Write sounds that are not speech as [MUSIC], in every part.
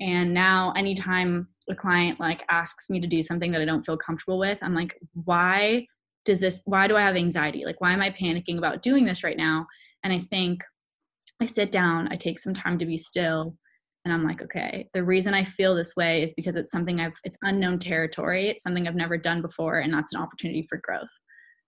And now anytime a client like asks me to do something that I don't feel comfortable with, I'm like, why does this why do I have anxiety? Like why am I panicking about doing this right now? And I think I sit down, I take some time to be still, and I'm like, okay, the reason I feel this way is because it's something I've it's unknown territory, it's something I've never done before and that's an opportunity for growth.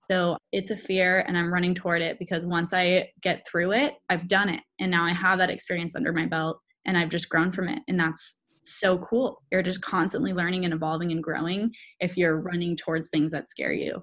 So it's a fear and I'm running toward it because once I get through it, I've done it and now I have that experience under my belt and I've just grown from it and that's so cool. You're just constantly learning and evolving and growing if you're running towards things that scare you.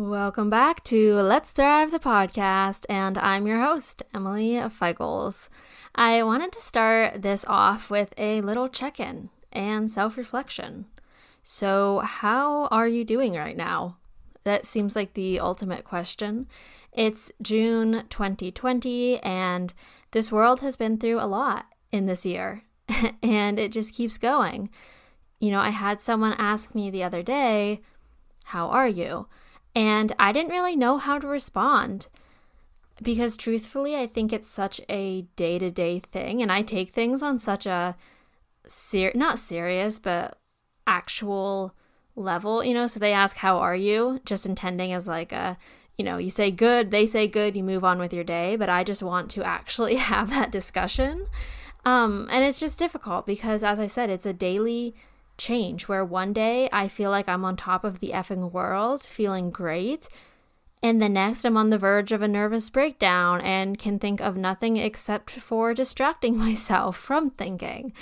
Welcome back to Let's Thrive the podcast, and I'm your host, Emily Feichels. I wanted to start this off with a little check in and self reflection. So, how are you doing right now? That seems like the ultimate question. It's June 2020, and this world has been through a lot in this year, [LAUGHS] and it just keeps going. You know, I had someone ask me the other day, How are you? And I didn't really know how to respond because truthfully, I think it's such a day to day thing. And I take things on such a ser- not serious, but actual level, you know. So they ask, How are you? Just intending as like a, you know, you say good, they say good, you move on with your day. But I just want to actually [LAUGHS] have that discussion. Um, and it's just difficult because, as I said, it's a daily change where one day I feel like I'm on top of the effing world, feeling great. And the next, I'm on the verge of a nervous breakdown and can think of nothing except for distracting [LAUGHS] myself from thinking.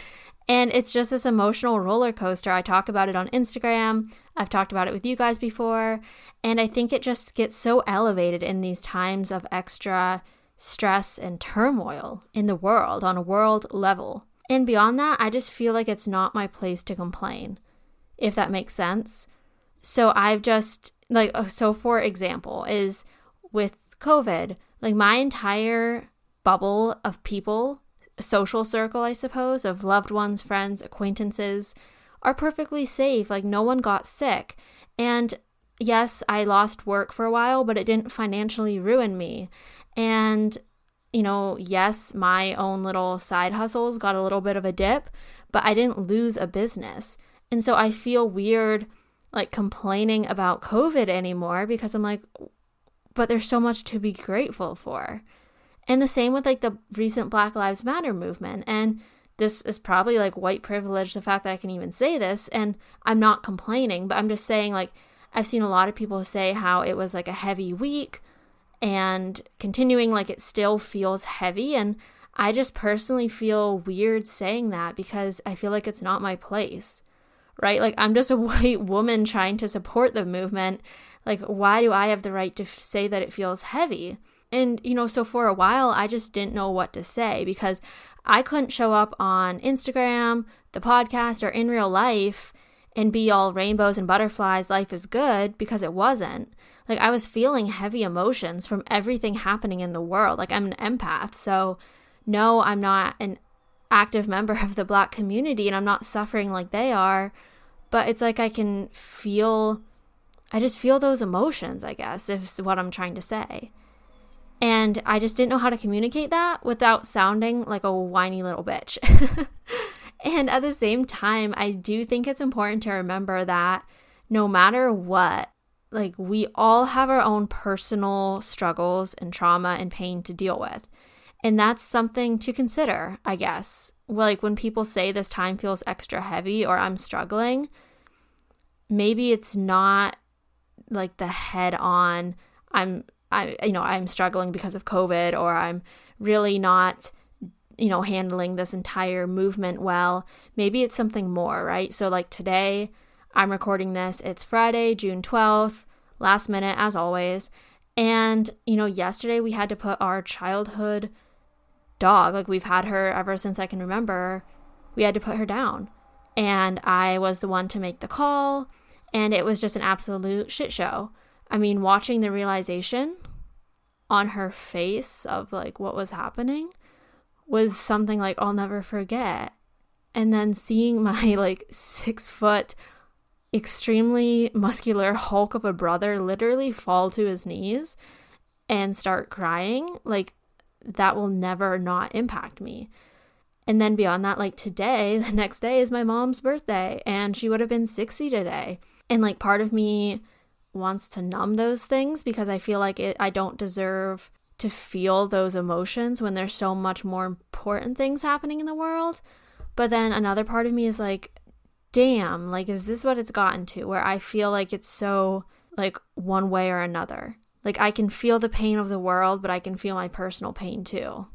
And it's just this emotional roller coaster. I talk about it on Instagram. I've talked about it with you guys before. And I think it just gets so elevated in these times of extra stress and turmoil in the world on a world level. And beyond that, I just feel like it's not my place to complain, if that makes sense. So I've just, like, uh, so for example, is with COVID, like my entire bubble of people, social circle, I suppose, of loved ones, friends, acquaintances, are perfectly safe. Like, no one got sick. And yes, I lost work for a while, but it didn't financially ruin me. And you know, yes, my own little side hustles got a little bit of a dip, but I didn't lose a business. And so I feel weird like complaining about COVID anymore because I'm like, but there's so much to be grateful for. And the same with like the recent Black Lives Matter movement. And this is probably like white privilege, the fact that I can even say this. And I'm not complaining, but I'm just saying, like, I've seen a lot of people say how it was like a heavy week and continuing like it still feels heavy and I just personally feel weird saying that because I feel like it's not my place. Right? Like I'm just a [LAUGHS] white woman trying to support the movement. Like why do I have the right to f- say that it feels heavy? And you know, so for a while I just didn't know what to say because I couldn't show up on Instagram, the podcast or in real life and be all rainbows and butterflies, life is good because it wasn't. Like I was feeling heavy emotions from everything happening in the world. Like I'm an empath. So no, I'm not an active member of the black community and I'm not suffering like they are, but it's like I can feel I just feel those emotions, I guess, is what I'm trying to say. And I just didn't know how to communicate that without sounding like a whiny little bitch. [LAUGHS] and at the same time, I do think it's important to remember that no matter what, like we all have our own personal struggles and trauma and pain to deal with. And that's something to consider, I guess. Like when people say this time feels extra heavy or I'm struggling, maybe it's not like the head on I'm I you know, I'm struggling because of COVID or I'm really not you know, handling this entire movement well. Maybe it's something more, right? So like today I'm recording this. It's Friday, June 12th, last minute as always. And, you know, yesterday we had to put our childhood dog, like we've had her ever since I can remember, we had to put her down. And I was the one to make the call. And it was just an absolute shit show. I mean, watching the realization on her face of like what was happening was something like I'll never forget. And then seeing my [LAUGHS] like six foot, extremely muscular hulk of a brother literally fall to his knees and start crying, like that will never not impact me. And then beyond that, like today, [LAUGHS] the next day is my mom's birthday, and she would have been 60 today. And like part of me wants to numb those things because I feel like it I don't deserve to feel those emotions when there's so much more important things happening in the world. But then another part of me is like, damn, like, is this what it's gotten to where I feel like it's so like one way or another? Like, I can feel the pain of the world, but I can feel my personal pain too.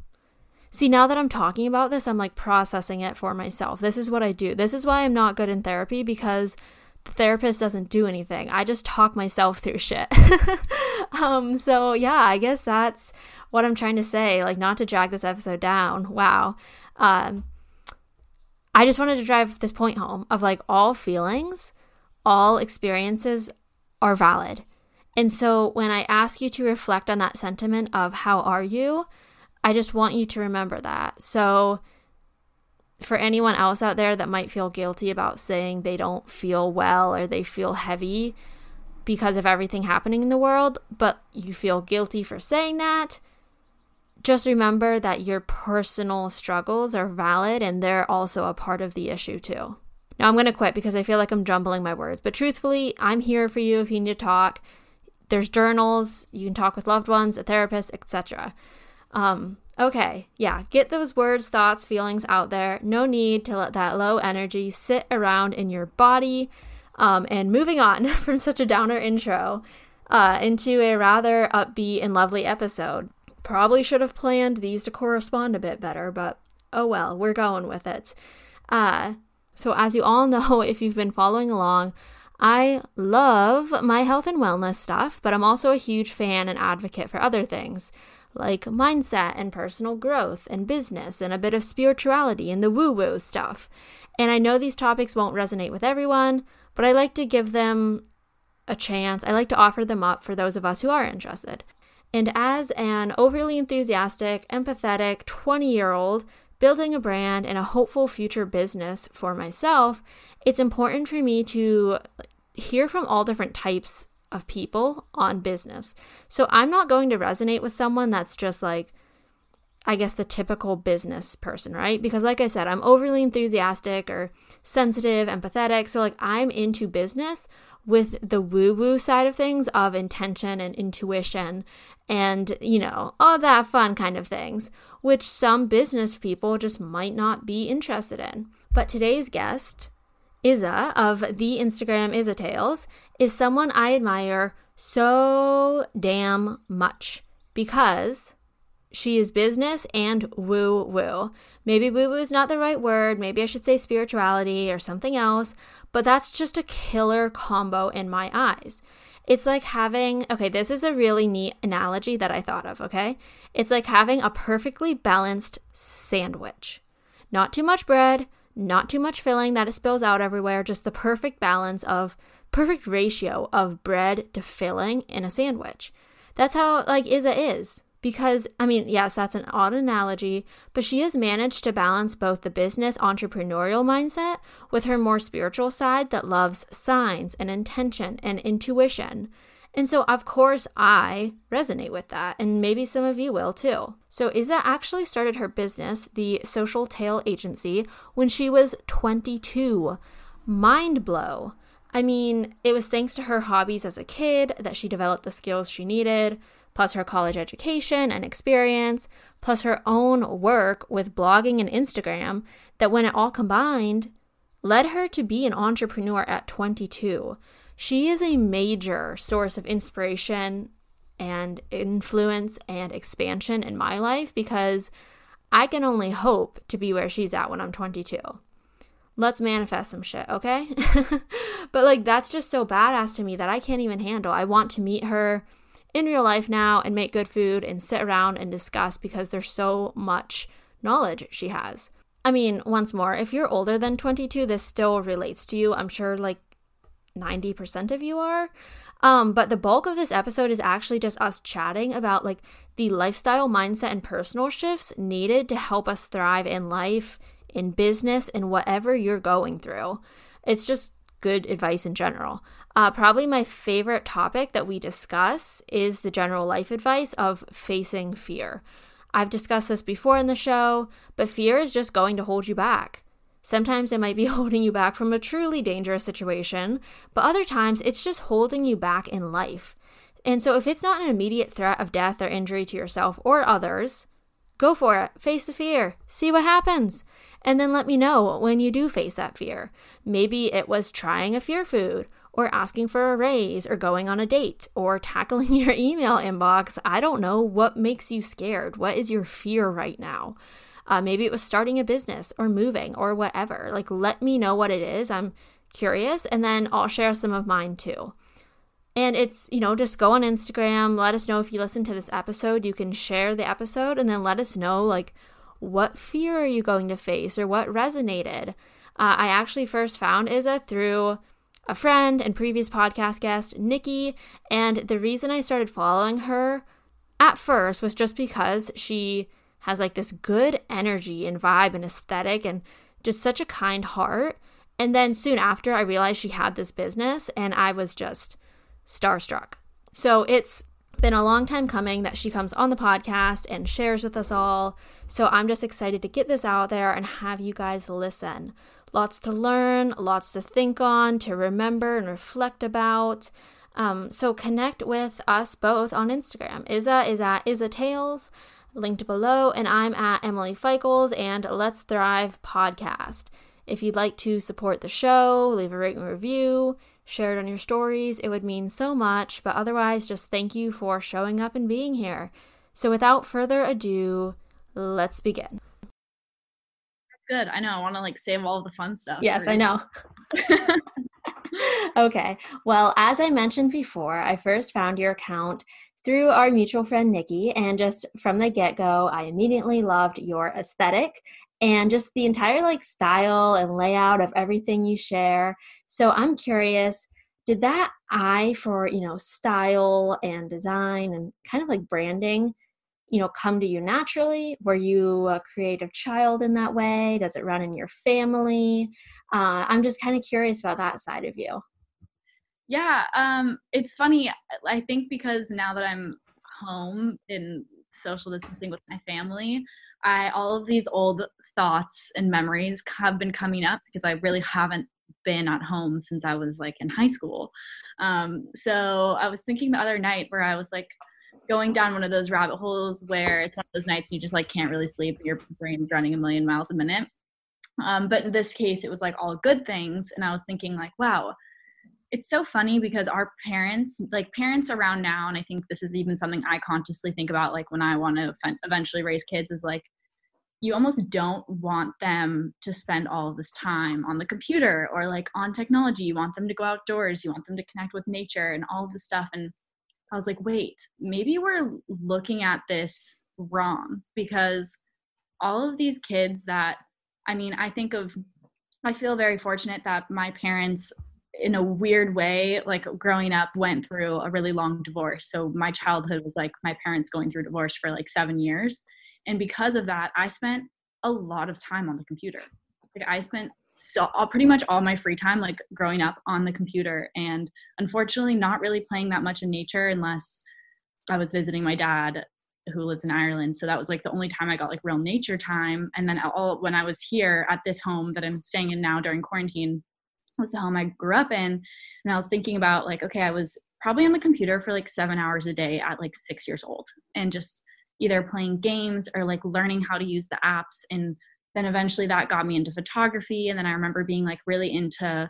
See, now that I'm talking about this, I'm like processing it for myself. This is what I do. This is why I'm not good in therapy because the therapist doesn't do anything. I just talk myself through shit. [LAUGHS] um, so yeah, I guess that's what I'm trying to say. Like, not to drag this episode down. Wow. Um, I just wanted to drive this point home of like all feelings, all experiences are valid. And so when I ask you to reflect on that sentiment of how are you, I just want you to remember that. So for anyone else out there that might feel guilty about saying they don't feel well or they feel heavy because of everything happening in the world, but you feel guilty for saying that, just remember that your personal struggles are valid and they're also a part of the issue too. Now I'm going to quit because I feel like I'm jumbling my words, but truthfully, I'm here for you if you need to talk. There's journals, you can talk with loved ones, a therapist, etc. Um, Okay, yeah, get those words, thoughts, feelings out there. No need to let that low energy sit around in your body. Um, and moving on [LAUGHS] from such a downer intro uh, into a rather upbeat and lovely episode. Probably should have planned these to correspond a bit better, but oh well, we're going with it. Uh, so, as you all [LAUGHS] know, if you've been following along, I love my health and wellness stuff, but I'm also a huge fan and advocate for other things like mindset and personal growth and business and a bit of spirituality and the woo woo stuff. And I know these topics won't resonate with everyone, but I like to give them a chance. I like to offer them up for those of us who are interested. And as an overly enthusiastic, empathetic 20 year old building a brand and a hopeful future business for myself, it's important for me to hear from all different types of people on business. So I'm not going to resonate with someone that's just like, I guess, the typical business person, right? Because, like I said, I'm overly enthusiastic or sensitive, empathetic. So, like, I'm into business with the woo woo side of things of intention and intuition and, you know, all that fun kind of things, which some business people just might not be interested in. But today's guest Iza of the Instagram Iza Tales is someone I admire so damn much because she is business and woo woo. Maybe woo woo is not the right word. Maybe I should say spirituality or something else, but that's just a killer combo in my eyes. It's like having, okay, this is a really neat analogy that I thought of, okay? It's like having a perfectly balanced sandwich. Not too much bread, not too much filling that it spills out everywhere, just the perfect balance of perfect ratio of bread to filling in a sandwich. That's how like Iza is. Because, I mean, yes, that's an odd analogy, but she has managed to balance both the business entrepreneurial mindset with her more spiritual side that loves signs and intention and intuition. And so, of course, I resonate with that, and maybe some of you will too. So, Iza actually started her business, the Social Tail Agency, when she was 22. Mind blow. I mean, it was thanks to her hobbies as a kid that she developed the skills she needed, plus her college education and experience, plus her own work with blogging and Instagram, that when it all combined, led her to be an entrepreneur at 22. She is a major source of inspiration and influence and expansion in my life because I can only hope to be where she's at when I'm 22. Let's manifest some shit, okay? [LAUGHS] but like, that's just so badass to me that I can't even handle. I want to meet her in real life now and make good food and sit around and discuss because there's so much knowledge she has. I mean, once more, if you're older than 22, this still relates to you. I'm sure like 90% of you are. Um, but the bulk of this episode is actually just us chatting about like the lifestyle, mindset, and personal shifts needed to help us thrive in life, in business, in whatever you're going through. It's just good advice in general. Uh, probably my favorite topic that we discuss is the general life advice of facing fear. I've discussed this before in the show, but fear is just going to hold you back. Sometimes it might be [LAUGHS] holding you back from a truly dangerous situation, but other times it's just holding you back in life. And so if it's not an immediate threat of death or injury to yourself or others, go for it. Face the fear. See what happens. And then let me know when you do face that fear. Maybe it was trying a fear food or asking for a raise or going on a date or tackling [LAUGHS] your email inbox. I don't know what makes you scared. What is your fear right now? Uh, maybe it was starting a business or moving or whatever. Like, let me know what it is. I'm curious, and then I'll share some of mine too. And it's, you know, just go on Instagram, let us know if you listen to this episode. You can share the episode and then let us know, like, what fear are you going to face or what resonated. Uh, I actually first found Isa through a friend and previous podcast guest, Nikki. And the reason I started following her at first was just because she has like this good energy and vibe and aesthetic and just such a kind heart. And then soon after, I realized she had this business and I was just starstruck. So it's been a long time coming that she comes on the podcast and shares with us all. So I'm just excited to get this out there and have you guys listen. Lots to learn, lots to think on, to remember and reflect about. Um, so connect with us both on Instagram. Isa is at Isa Tales, linked below, and I'm at Emily Feichels and Let's Thrive podcast. If you'd like to support the show, leave a rating review, share it on your stories, it would mean so much. But otherwise, just thank you for showing up and being here. So without further ado, let's begin good. I know. I want to like save all the fun stuff. Yes, I know. [LAUGHS] okay. Well, as I mentioned before, I first found your account through our mutual friend Nikki, and just from the get go, I immediately loved your aesthetic and just the entire like style and layout of everything you share. So I'm curious, did that eye for, you know, style and design and kind of like branding you know come to you naturally? Were you a creative child in that way? Does it run in your family? Uh, i'm just kind of curious about that side of you. Yeah um, it's funny i think because now that i'm home in social distancing with my family i all of these old thoughts and memories have been coming up because i really haven't been at home since i was like in high school. Um, so i was thinking the other night where i was like going down one of those rabbit holes where it's one of those nights you just like can't really sleep your brain's running a million miles a minute. Um, but in this case it was like all good things. And i was thinking like wow it's so funny because our parents like parents around now and i think this is even something i consciously think about like when i want to eventually raise kids is like you almost don't want them to spend all of this time on the computer or like on technology. You want them to go outdoors. You want them to connect with nature and all of the stuff. And I was like, wait, maybe we're looking at this wrong because all of these kids that, I mean, I think of, I feel very fortunate that my parents, in a weird way, like growing up, went through a really long divorce. So my childhood was like my parents going through divorce for like seven years. And because of that, I spent a lot of time on the computer. Like I spent so all, pretty much all my free time like growing up on the computer and unfortunately not really playing that much in nature unless I was visiting my dad who lives in Ireland. So that was like the only time I got like real nature time. And then all when I was here at this home that I'm staying in now during quarantine was the home I grew up in. And I was thinking about like, okay, I was probably on the computer for like seven hours a day at like six years old and just either playing games or like learning how to use the apps and then eventually that got me into photography. And then i remember being like really into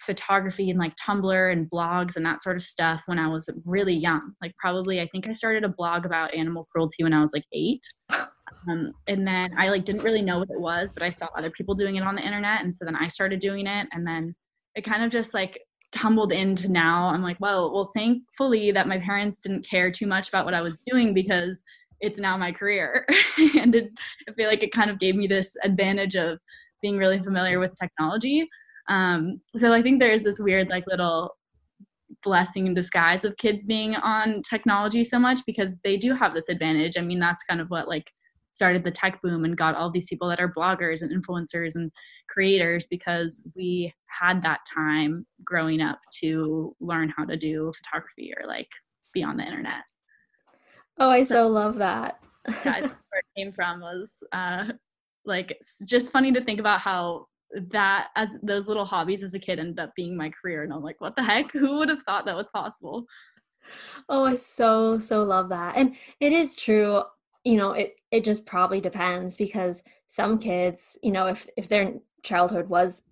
photography and like tumblr and blogs and that sort of stuff when i was really young. Like probably i think i started a blog about animal cruelty when i was like eight. [LAUGHS] Um, and then i like didn't really know what it was but i saw other people doing it on the internet. And so then i started doing it. And then it kind of just like tumbled into now. I'm like well well thankfully that my parents didn't care too much about what i was doing because it's now my career. [LAUGHS] And it, i feel like it kind of gave me this advantage of being really familiar with technology. Um, so i think there is this weird like little blessing in disguise of kids being on technology so much because they do have this advantage. I mean that's kind of what like started the tech boom and got all these people that are bloggers and influencers and creators because we had that time growing up to learn how to do photography or like be on the internet. Oh, I so, so love that. yeah, [LAUGHS] where it came from was uh, like just funny to think about how that as those little hobbies as a kid ended up being my career and I'm like what the heck who would have thought that was possible oh I so so love that and it is true you know it it just probably depends because some kids you know if if their childhood was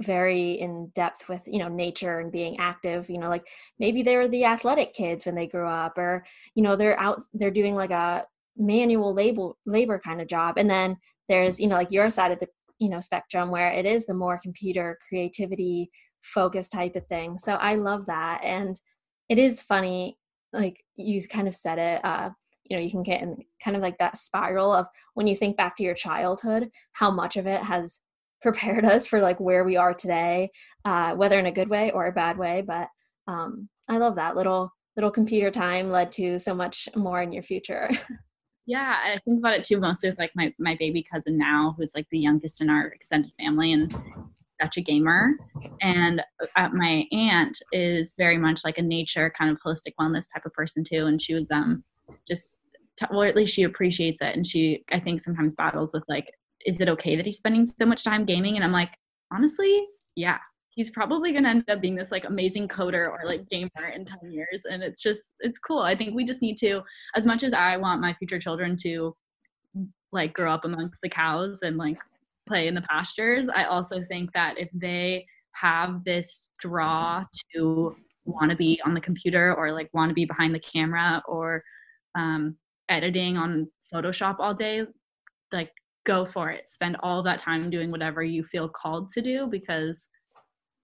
very in depth with you know nature and being active you know like maybe they're the athletic kids when they grew up or you know they're out they're doing like a manual labor labor kind of job. And then there's you know like your side of the you know spectrum where it is the more computer creativity focused type of thing. So i love that. And it is funny like you kind of said it uh you know you can get in kind of like that spiral of when you think back to your childhood how much of it has prepared us for like where we are today uh, whether in a good way or a bad way but um, i love that little little computer time led to so much more in your future. [LAUGHS] Yeah i think about it too mostly with like my, my baby cousin now who's like the youngest in our extended family and such a gamer. And uh, my aunt is very much like a nature kind of holistic wellness type of person too and she was um just well at least she appreciates it and she i think sometimes battles with like is it okay that he's spending so much time gaming? And i'm like honestly yeah he's probably going to end up being this like amazing coder or like gamer in 10 years. And it's just it's cool. I think we just need to as much as i want my future children to like grow up amongst the cows and like play in the pastures i also think that if they have this draw to want to be on the computer or like want to be behind the camera or um, editing on Photoshop all day, like go for it. Spend all that time doing whatever you feel called to do because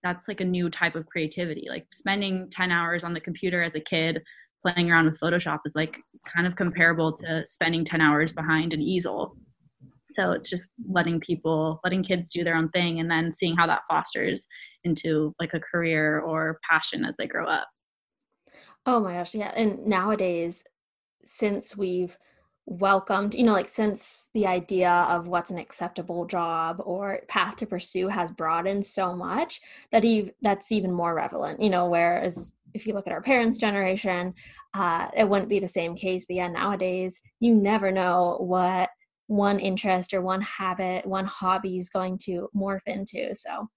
that's like a new type of creativity. Like spending 10 hours on the computer as a kid playing around with Photoshop is like kind of comparable to spending 10 hours behind an easel. So it's just letting people, letting kids do their own thing and then seeing how that fosters into like a career or passion as they grow up. Oh my gosh, yeah. And nowadays since we've welcomed you know like since the idea of what's an acceptable job or path to pursue has broadened so much that eve- that's even more relevant you know whereas if you look at our parents generation uh, it wouldn't be the same case but yeah nowadays you never know what one interest or one habit one hobby is going to morph into. So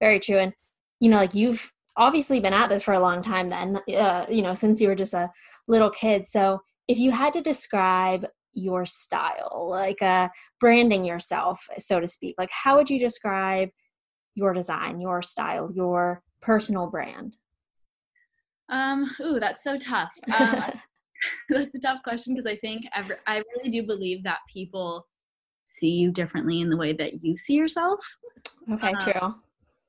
very true. And you know like you've obviously been at this for a long time then uh, you know since you were just a little kid. So if you had to describe your style, like uh, branding yourself, so to speak, like how would you describe your design, your style, your personal brand? Um, ooh, that's so tough. [LAUGHS] Um, [LAUGHS] that's a tough question because I think every, I really do believe that people see you differently in the way that you see yourself. Okay, um, true.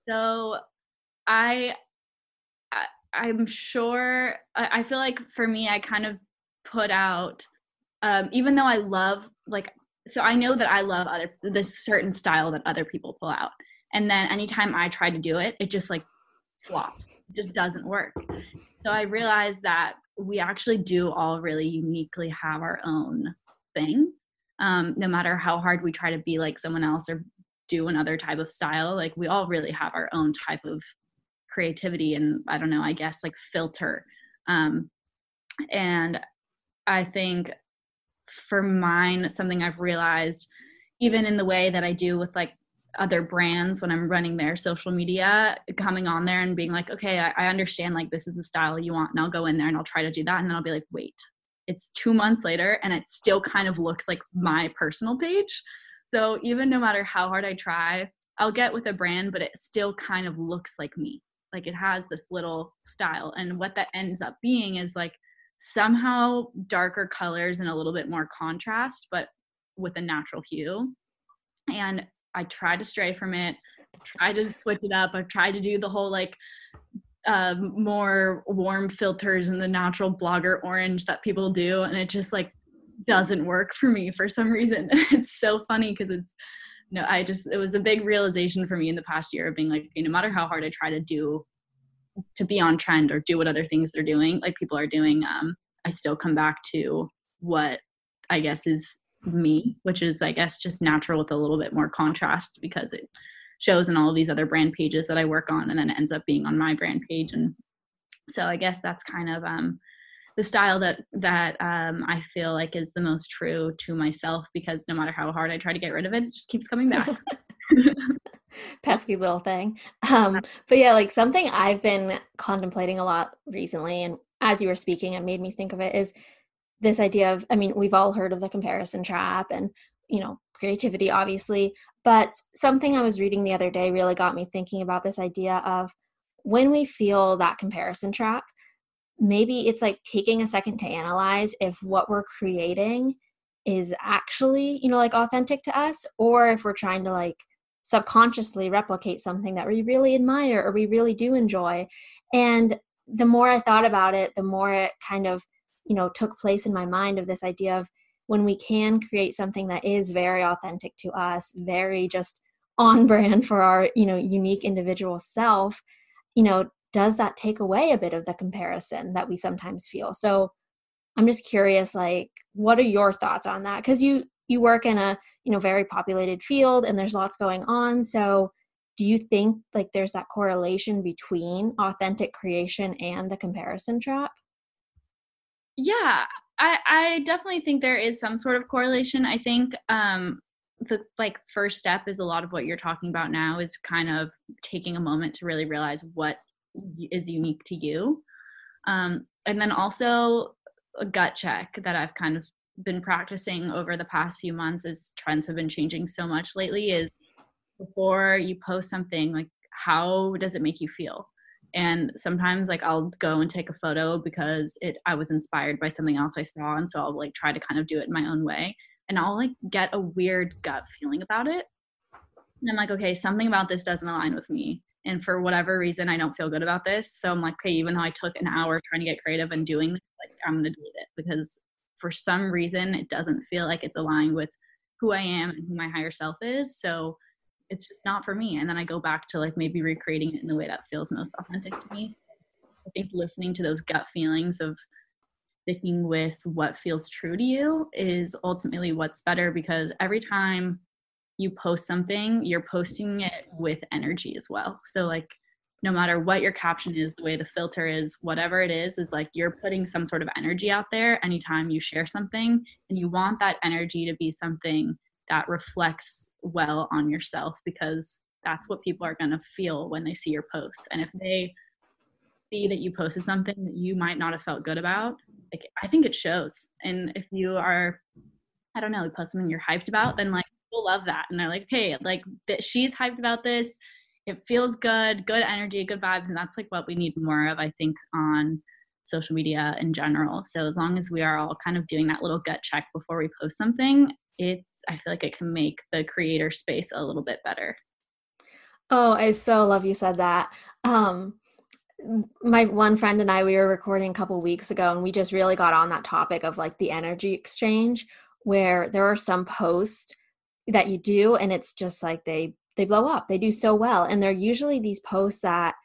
So I, I am sure I, I feel like for me I kind of put out um, even though i love like so i know that i love other this certain style that other people pull out. And then anytime i try to do it it just like flops. It just doesn't work. So i realized that we actually do all really uniquely have our own thing um, no matter how hard we try to be like someone else or do another type of style like we all really have our own type of creativity and i don't know i guess like filter. Um, and I think for mine, something I've realized, even in the way that I do with like other brands when I'm running their social media, coming on there and being like, okay, I, I, understand like this is the style you want, and I'll go in there and I'll try to do that, and then I'll be like, wait, it's two months later, and it still kind of looks like my personal page. So even no matter how hard I try, I'll get with a brand, but it still kind of looks like me. Like it has this little style, and what that ends up being is like somehow darker colors and a little bit more contrast, but with a natural hue. And I try to stray from it, try to switch it up. I've tried to do the whole like uh, more warm filters and the natural blogger orange that people do, and it just like doesn't work for me for some reason. [LAUGHS] it's so funny because it's no, I just it was a big realization for me in the past year of being like, okay, no matter how hard I try to do to be on trend or do what other things they're doing, like people are doing, um, I still come back to what I guess is me, which is I guess just natural with a little bit more contrast because it shows in all of these other brand pages that I work on and then it ends up being on my brand page. And so I guess that's kind of um the style that that um, I feel like is the most true to myself because no matter how hard I try to get rid of it, it just keeps coming back. [LAUGHS] [LAUGHS] Pesky little thing. Um, but yeah, like something I've been contemplating a lot recently, and as you were speaking, it made me think of it is this idea of I mean, we've all heard of the comparison trap and you know, creativity, obviously. But something I was reading the other day really got me thinking about this idea of when we feel that comparison trap, maybe it's like taking a second to analyze if what we're creating is actually you know like authentic to us or if we're trying to like subconsciously replicate something that we really admire or we really do enjoy. And the more i thought about it the more it kind of you know took place in my mind of this idea of when we can create something that is very authentic to us very just on [LAUGHS] brand for our you know unique individual self you know does that take away a bit of the comparison that we sometimes feel? So i'm just curious like what are your thoughts on that? Because you you work in a you know very populated field and there's lots going on. So do you think like there's that correlation between authentic creation and the comparison trap? Yeah i i definitely think there is some sort of correlation. I think um the like first step is a lot of what you're talking about now is kind of taking a moment to really realize what is unique to you. Um, and then also a gut check that I've kind of been practicing over the past few months as trends have been changing so much lately is before you post something like how does it make you feel? And sometimes like i'll go and take a photo because it i was inspired by something else i saw and so i'll like try to kind of do it in my own way. And i'll like get a weird gut feeling about it. And i'm like okay something about this doesn't align with me. And for whatever reason i don't feel good about this. So i'm like okay even though i took an hour trying to get creative and doing this like i'm gonna delete it because for some reason it doesn't feel like it's aligned with who i am and who my higher self is. So it's just not for me. And then i go back to like maybe recreating it in the way that feels most authentic to me. So i think listening to those gut feelings of sticking with what feels true to you is ultimately what's better because every time you post something, you're posting it with energy as well. So like no matter what your caption is, the way the filter is, whatever it is, is like you're putting some sort of energy out there anytime you share something. And you want that energy to be something that reflects well on yourself because that's what people are going to feel when they see your posts. And if they see that you posted something that you might not have felt good about, like I think it shows. And if you are, I don't know, you post something you're hyped about, then like people love that and they're like hey like she's hyped about this it feels good good energy good vibes and that's like what we need more of i think on social media in general. So as long as we are all kind of doing that little gut check before we post something it's i feel like it can make the creator space a little bit better. Oh i so love you said that. Um my one friend and I we were recording a couple weeks ago and we just really got on that topic of like the energy exchange where there are some posts that you do and it's just like they they blow up. They do so well. And they're usually these posts that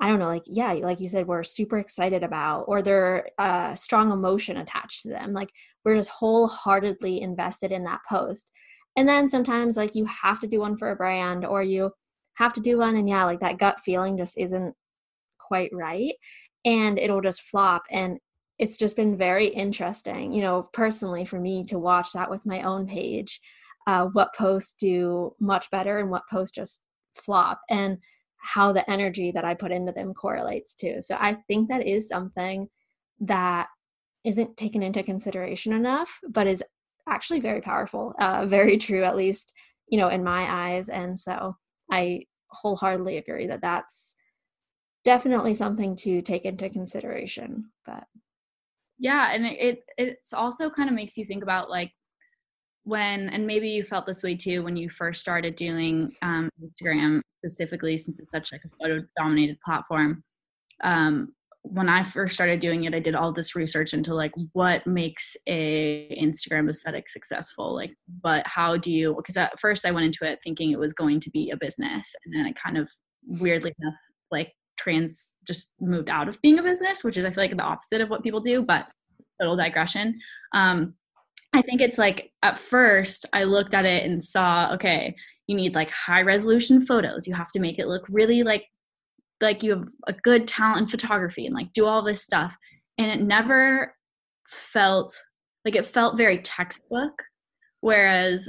i don't know like yeah like you said we're super excited about or they're uh strong emotion attached to them. Like we're just wholeheartedly invested in that post. And then sometimes like you have to do one for a brand or you have to do one and yeah like that gut feeling just isn't quite right and it'll just flop. And it's just been very interesting you know personally for me to watch that with my own page uh, what posts do much better and what posts just flop and how the energy that I put into them correlates to. So I think that is something that isn't taken into consideration enough, but is actually very powerful, uh, very true, at least, you know, in my eyes. And so I wholeheartedly agree that that's definitely something to take into consideration. But yeah, and it, it it's also kind of makes you think about like when and maybe you felt this way too when you first started doing um, instagram specifically since it's such like a photo dominated platform um, when I first started doing it, I did all this research into like what makes a Instagram aesthetic successful. Like, but how do you? Because at first I went into it thinking it was going to be a business, and then it kind of weirdly enough like trans just moved out of being a business, which is I feel like the opposite of what people do. But little digression. Um, I think it's like at first I looked at it and saw okay, you need like high resolution photos. You have to make it look really like like you have a good talent in photography and like do all this stuff. And it never felt like it felt very textbook whereas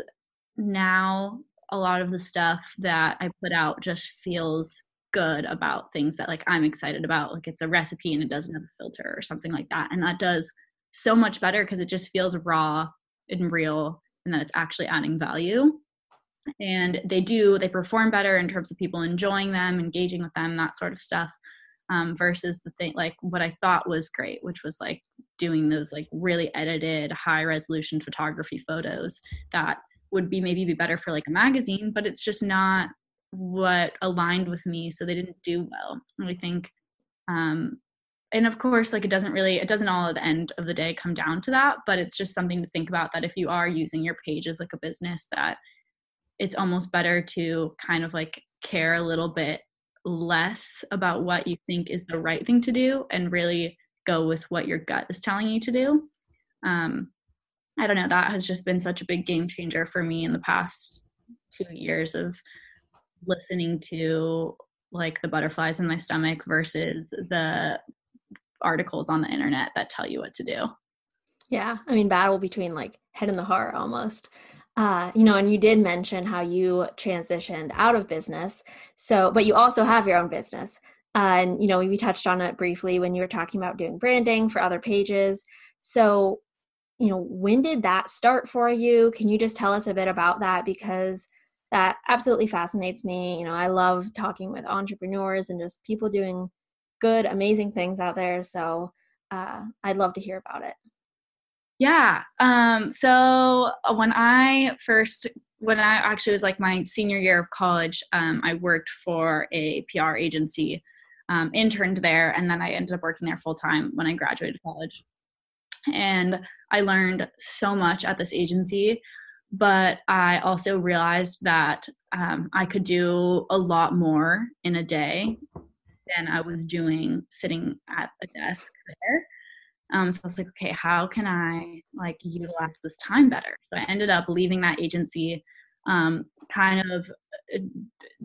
now a lot of the stuff that i put out just feels good about things that like i'm excited about. Like it's a recipe and it doesn't have a filter or something like that. And that does so much better because it just feels raw and real and that it's actually adding value. And they do they perform better in terms of people enjoying them engaging with them that sort of stuff um, versus the thing like what i thought was great which was like doing those like really edited high resolution photography photos that would be maybe be better for like a magazine but it's just not what aligned with me so they didn't do well. And i think um and of course like it doesn't really it doesn't all at the end of the day come down to that but it's just something to think about that if you are using your page as like a business that it's almost better to kind of like care a little bit less about what you think is the right thing to do and really go with what your gut is telling you to do. Um, I don't know, that has just been such a big game changer for me in the past two years of listening to like the butterflies in my stomach versus the articles on the internet that tell you what to do. Yeah, I mean, battle between like head and the heart almost. Uh, you know, and you did mention how you transitioned out of business. So, but you also have your own business. Uh, and, you know, we touched on it briefly when you were talking about doing branding for other pages. So, you know, when did that start for you? Can you just tell us a bit about that? Because that absolutely fascinates me. You know, I love talking with entrepreneurs and just people doing good, amazing things out there. So, uh, I'd love to hear about it. Yeah. Um, so uh, when I first, when I actually was like my senior year of college, um, I worked for a PR agency, um, interned there, and then I ended up working there full time when I graduated college. And I learned so much at this agency, but I also realized that um, I could do a lot more in a day than I was doing sitting at a desk there. Um, so I was like, okay, how can I like utilize this time better? So I ended up leaving that agency, um, kind of uh,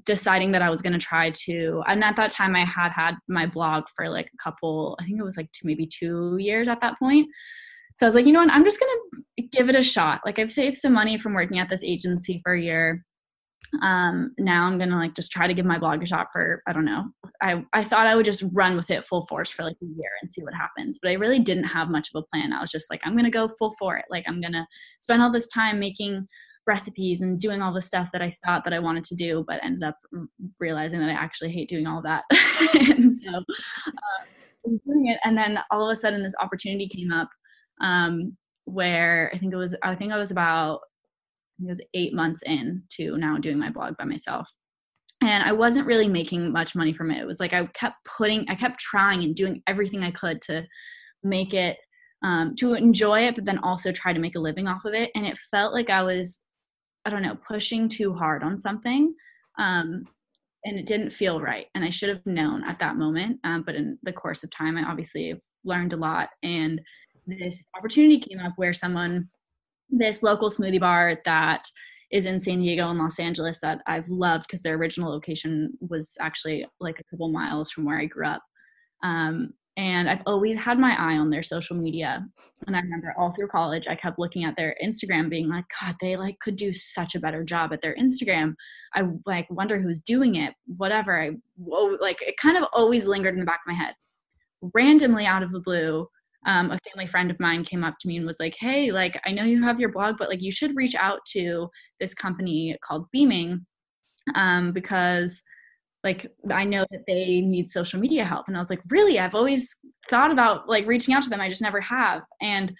deciding that I was going to try to. And at that time, I had had my blog for like a couple. I think it was like two, maybe two years at that point. So I was like, you know what? I'm just going to give it a shot. Like I've saved some money from working at this agency for a year um now i'm gonna like just try to give my blog a shot for i don't know i i thought i would just run with it full force for like a year and see what happens but i really didn't have much of a plan. I was just like i'm gonna go full for it. Like i'm gonna spend all this time making recipes and doing all the stuff that i thought that i wanted to do but ended up realizing that i actually hate doing all that. [LAUGHS] And so uh, doing it and then all of a sudden this opportunity came up um where i think it was i think i was about it was eight months in to now doing my blog by myself. And i wasn't really making much money from it. It was like i kept putting i kept trying and doing everything i could to make it um, to enjoy it but then also try to make a living off of it. And it felt like i was i don't know pushing too hard on something um, and it didn't feel right. And i should have known at that moment um, but in the course of time i obviously learned a lot. And this opportunity came up where someone this local smoothie bar that is in San Diego and Los Angeles that I've loved because their original location was actually like a couple miles from where I grew up. Um, and I've always had my eye on their social media. And I remember all through college, I kept looking at their Instagram, being like, God, they like could do such a better job at their Instagram. I like wonder who's doing it. Whatever. I like it kind of always lingered in the back of my head. Randomly out of the blue, um, a family friend of mine came up to me and was like, "Hey, like I know you have your blog, but like you should reach out to this company called Beaming um, because." like i know that they need social media help. And i was like really? I've always thought about like reaching out to them. I just never have. And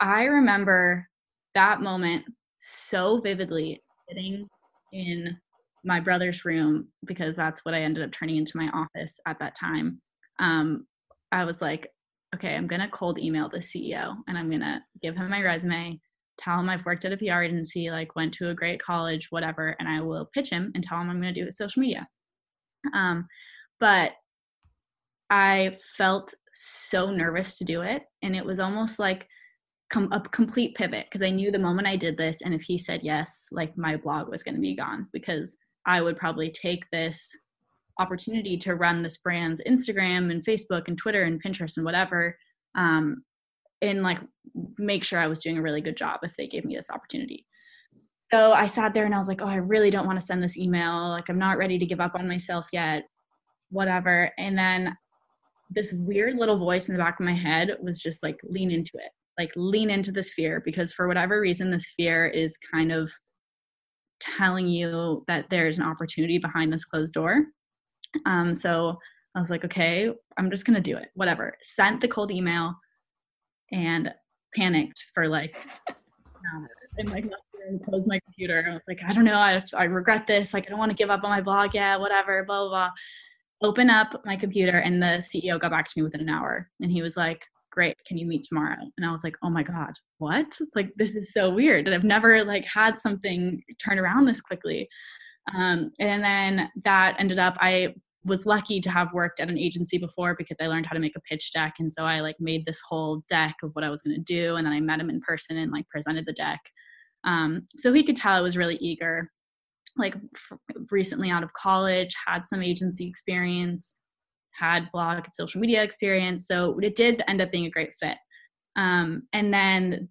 i remember that moment so vividly sitting in my brother's room because that's what i ended up turning into my office at that time. Um, I was like, okay, I'm going to cold email the CEO and I'm going to give him my resume, tell him I've worked at a PR agency, like went to a great college, whatever, and I will pitch him and tell him I'm going to do his social media. Um, but I felt so nervous to do it. And it was almost like com- a complete pivot because I knew the moment I did this, and if he said yes, like my blog was going to be gone because I would probably take this opportunity to run this brand's Instagram and Facebook and Twitter and Pinterest and whatever, um, and like make sure I was doing a really good job if they gave me this opportunity. So I sat there and I was like, oh, I really don't want to send this email. Like, I'm not ready to give up on myself yet, whatever. And then this weird little voice in the back of my head was just like, lean into it, like, lean into this fear because for whatever reason, this fear is kind of telling you that there's an opportunity behind this closed door. Um, so I was like, okay, I'm just gonna do it. Whatever. Sent the cold email and panicked for like and like and closed my computer. I was like, I don't know, I, I regret this. Like, I don't want to give up on my blog yet, whatever, blah, blah, blah. Open up my computer, and the CEO got back to me within an hour. And he was like, Great, can you meet tomorrow? And I was like, Oh my God, what? Like, this is so weird. And I've never like had something turn around this quickly. Um, and then that ended up, I was lucky to have worked at an agency before because I learned how to make a pitch deck. And so I like made this whole deck of what I was going to do. And then I met him in person and like presented the deck. Um, so he could tell I was really eager. Like f- recently out of college, had some agency experience, had blog and social media experience. So it did end up being a great fit. Um, and then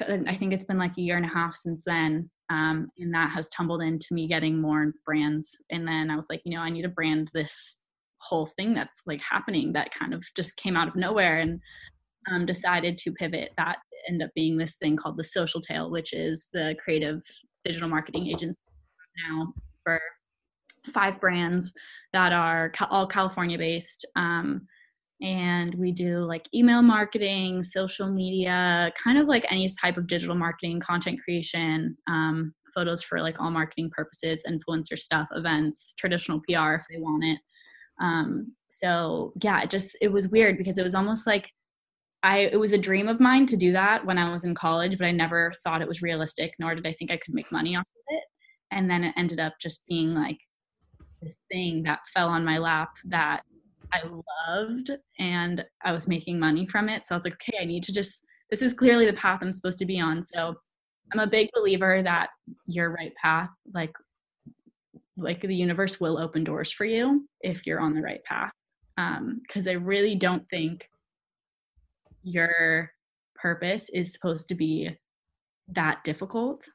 I think it's been like a year and a half since then. Um, and that has tumbled into me getting more brands. And then I was like, you know, I need to brand this whole thing that's like happening that kind of just came out of nowhere and um, decided to pivot. That end up being this thing called the Social Tail, which is the creative digital marketing agency now for five brands that are all California based. Um, and we do like email marketing, social media, kind of like any type of digital marketing, content creation, um, photos for like all marketing purposes, influencer stuff, events, traditional PR if they want it. Um, so yeah, it just it was weird because it was almost like I it was a dream of mine to do that when I was in college, but I never thought it was realistic, nor did I think I could make money off of it. And then it ended up just being like this thing that fell on my lap that I loved and I was making money from it. So I was like, okay, I need to just this is clearly the path I'm supposed to be on. So I'm a big believer that your right path, like like the universe will open doors for you if you're on the right path. Because um, I really don't think your purpose is supposed to be that difficult.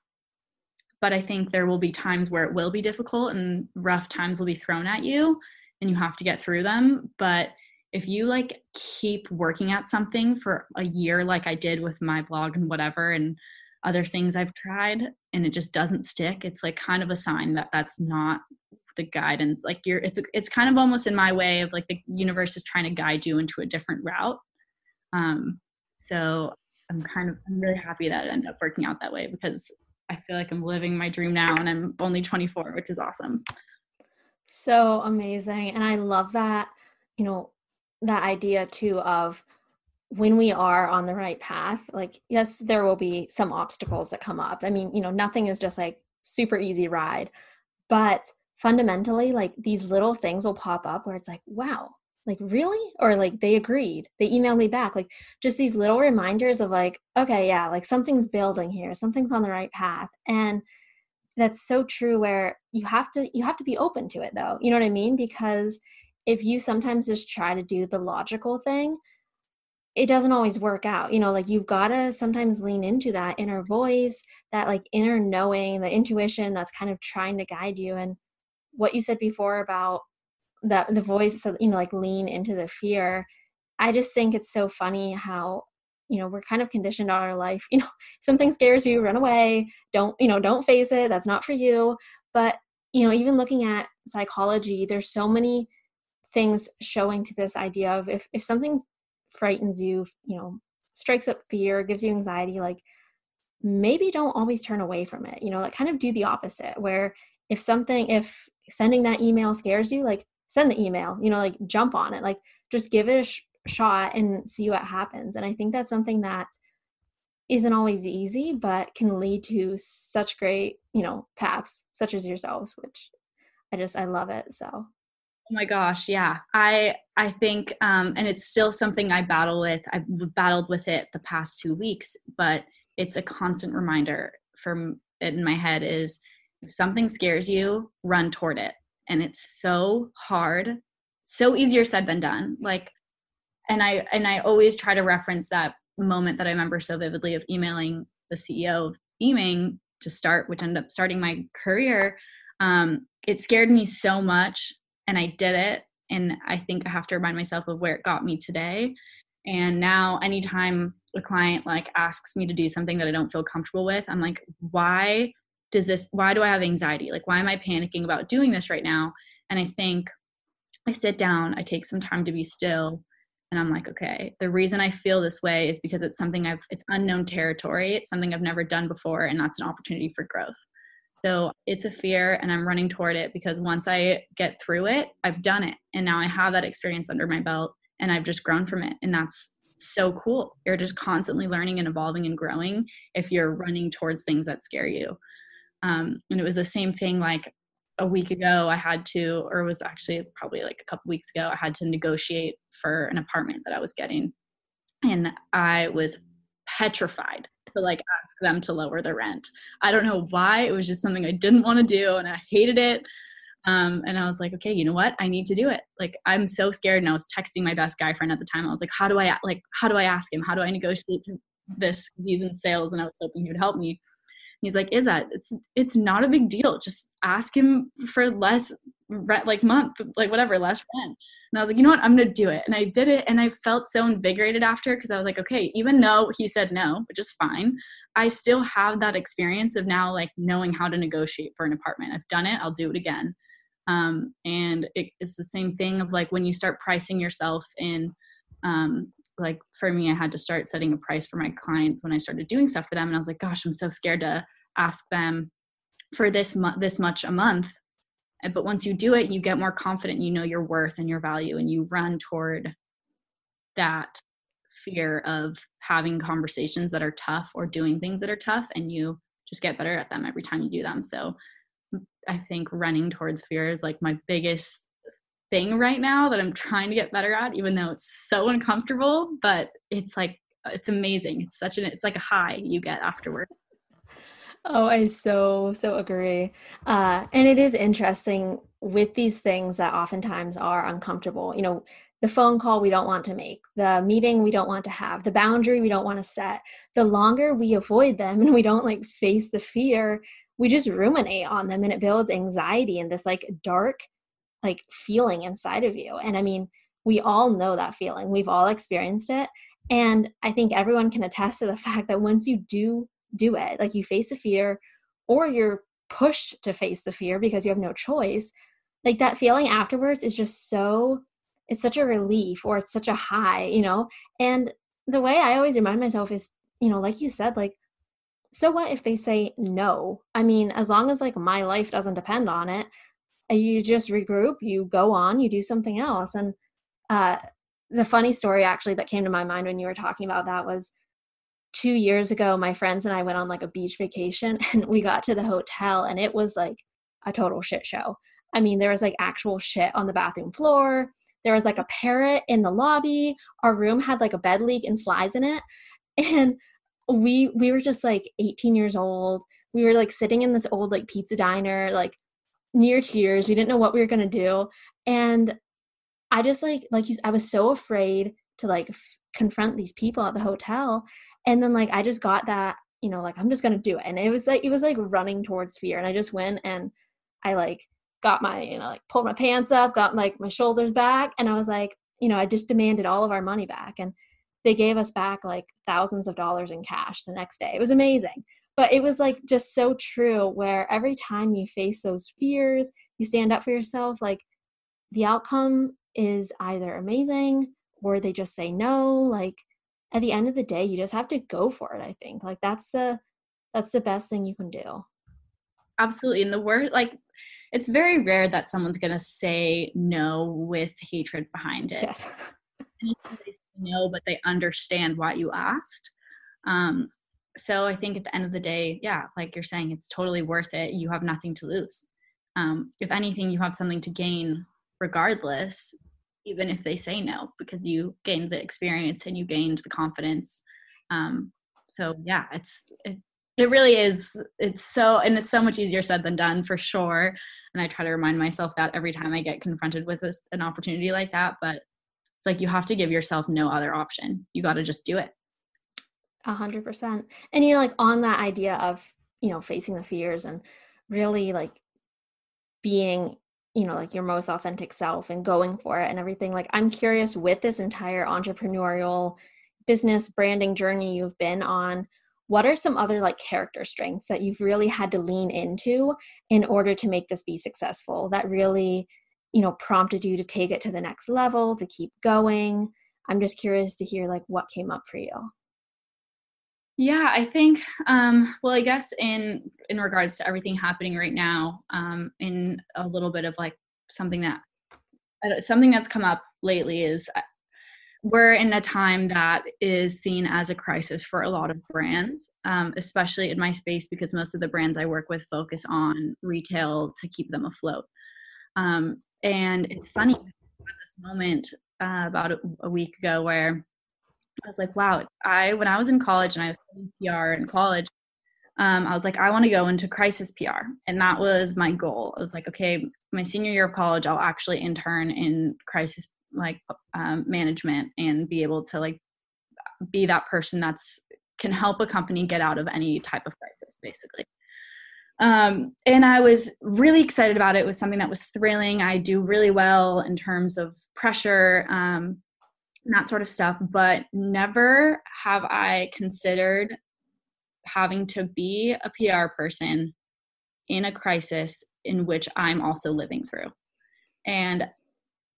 But I think there will be times where it will be difficult and rough times will be thrown at you and you have to get through them. But if you like keep working at something for a year, like I did with my blog and whatever, and other things I've tried, and it just doesn't stick, it's like kind of a sign that that's not the guidance. Like you're, it's it's kind of almost in my way of like the universe is trying to guide you into a different route um, so I'm kind of I'm really happy that it ended up working out that way because I feel like I'm living my dream now and I'm only 24, which is awesome. So amazing. And I love that, you know, that idea too of when we are on the right path, like, yes, there will be some obstacles that come up. I mean, you know, nothing is just like super easy ride, but fundamentally, like these little things will pop up where it's like, wow, like really or like they agreed they emailed me back like just these little reminders of like okay yeah like something's building here something's on the right path and that's so true where you have to you have to be open to it though you know what i mean? Because if you sometimes just try to do the logical thing it doesn't always work out you know like you've got to sometimes lean into that inner voice that like inner knowing the intuition that's kind of trying to guide you. And what you said before about that the voice you know like lean into the fear i just think it's so funny how you know we're kind of conditioned all our life [LAUGHS] you know something scares you run away don't you know don't face it that's not for you. But you know even looking at psychology there's so many things showing to this idea of if if something frightens you you know strikes up fear gives you anxiety like maybe don't always turn away from it you know like kind of do the opposite where if something if sending that email scares you like send the email you know like jump on it like just give it a, sh- shot and see what happens. And I think that's something that isn't always easy, but can lead to such great, you know, paths such as yourselves, which I just I love it. So Oh my gosh, yeah. I I think um and it's still something I battle with. I've battled with it the past 2 weeks, but it's a constant reminder from in my head is if something scares you, run toward it. And it's so hard, so easier said than done. Like and I and I always try to reference that moment that I remember so vividly of emailing the CEO of Beaming to start, which ended up starting my career. Um, it scared me so much, and I did it. And I think I have to remind myself of where it got me today. And now, anytime a client like asks me to do something that I don't feel comfortable with, I'm like, why does this? Why do I have anxiety? Like, why am I panicking about doing this right now? And I think I sit down, I take some time to be still, and i'm like okay the reason i feel this way is because it's something i've it's unknown territory. It's something i've never done before and that's an opportunity for growth. So it's a fear and i'm running toward it because once i get through it i've done it. And now i have that experience under my belt and i've just grown from it. And that's so cool. You're just constantly learning and evolving and growing if you're running towards things that scare you. Um, and it was the same thing like a week ago i had to or was actually probably like a couple weeks ago i had to negotiate for an apartment that i was getting. And i was petrified to like ask them to lower the rent. I don't know why it was just something i didn't want to do and i hated it. Um, and i was like okay you know what? I need to do it. Like i'm so scared and i was texting my best guy friend at the time. I was like how do i like how do i ask him? How do i negotiate this he's in sales? And i was hoping he would help me he's like is that it's it's not a big deal. Just ask him for less rent like month like whatever less rent. And i was like you know what? I'm gonna do it. And i did it and i felt so invigorated after because i was like okay even though he said no which is fine i still have that experience of now like knowing how to negotiate for an apartment. I've done it. I'll do it again. Um, and it, it's the same thing of like when you start pricing yourself in um, like for me i had to start setting a price for my clients when i started doing stuff for them and i was like gosh i'm so scared to ask them for this mu- this much a month. But once you do it you get more confident you know your worth and your value and you run toward that fear of having conversations that are tough or doing things that are tough and you just get better at them every time you do them. So i think running towards fear is like my biggest thing right now that I'm trying to get better at, even though it's so uncomfortable, but it's like, it's amazing. It's such an, it's like a high you get afterward. Oh, I so, so agree. Uh, and it is interesting with these things that oftentimes are uncomfortable. You know, the phone call we don't want to make, the meeting we don't want to have, the boundary we don't want to set. The longer we avoid them [LAUGHS] and we don't like face the fear, we just ruminate on them and it builds anxiety and this like dark like feeling inside of you. And I mean, we all know that feeling. We've all experienced it. And I think everyone can attest to the [LAUGHS] fact that once you do do it, like you face a fear or you're pushed to face the fear because you have no choice, like that feeling afterwards is just so it's such a relief or it's such a high, you know? And the way I always remind myself is, you know, like you said, like so what if they say no? I mean, as long as like my life doesn't depend on it, you just regroup, you go on, you do something else. And uh, the funny story actually that came to my mind when you were talking about that was two years ago, my friends and I went on like a beach vacation [LAUGHS] and we got to the hotel and it was like a total shit show. I mean, there was like actual shit on the bathroom floor. There was like a parrot in the lobby. Our room had like a bed leak and flies in it. [LAUGHS] And we we were just like 18 years old. We were like sitting in this old like pizza diner, like near tears. We didn't know what we were going to do. And I just like, like you, I was so afraid to like f- confront these people at the hotel. And then like, I just got that, you know, like, I'm just going to do it. And it was like, it was like running towards fear. And I just went and I like got my, you know, like pulled my pants up, got like my shoulders back. And I was like, you know, I just demanded all of our money back. And they gave us back like thousands of dollars in cash the next day. It was amazing but it was like just so true where every time you face those fears you stand up for yourself like the outcome is either amazing or they just say no like at the end of the day you just have to go for it i think. Like that's the that's the best thing you can do. Absolutely and the word like it's very rare that someone's going to say no with hatred behind it. Yes. [LAUGHS] They say no, but they understand why you asked. Um, so I think at the end of the day, yeah, like you're saying, it's totally worth it. You have nothing to lose. Um, if anything, you have something to gain regardless, even if they say no, because you gained the experience and you gained the confidence. Um, so yeah, it's it, it really is. It's so and it's so much easier said than done for sure. And I try to remind myself that every time I get confronted with an opportunity like that. But it's like you have to give yourself no other option. You got to just do it. A hundred percent. And you're like on that idea of, you know, facing the fears and really like being, you know, like your most authentic self and going for it and everything. Like I'm curious with this entire entrepreneurial business branding journey you've been on, what are some other like character strengths that you've really had to lean into in order to make this be successful that really, you know, prompted you to take it to the next level, to keep going? I'm just curious to hear like what came up for you. Yeah, I think. Um, well, I guess in in regards to everything happening right now, um, in a little bit of like something that something that's come up lately is uh, we're in a time that is seen as a crisis for a lot of brands, um, especially in my space because most of the brands I work with focus on retail to keep them afloat. Um, and it's funny at this moment uh, about a, a week ago where I was like, wow, I when I was in college and I was studying PR in college, um, I was like, I want to go into crisis PR, and that was my goal. I was like, okay, my senior year of college, I'll actually intern in crisis like um, management and be able to like be that person that's can help a company get out of any type of crisis, basically. Um, and I was really excited about it. It was something that was thrilling. I do really well in terms of pressure. Um, that sort of stuff. But never have I considered having to be a PR person in a crisis in which I'm also living through. And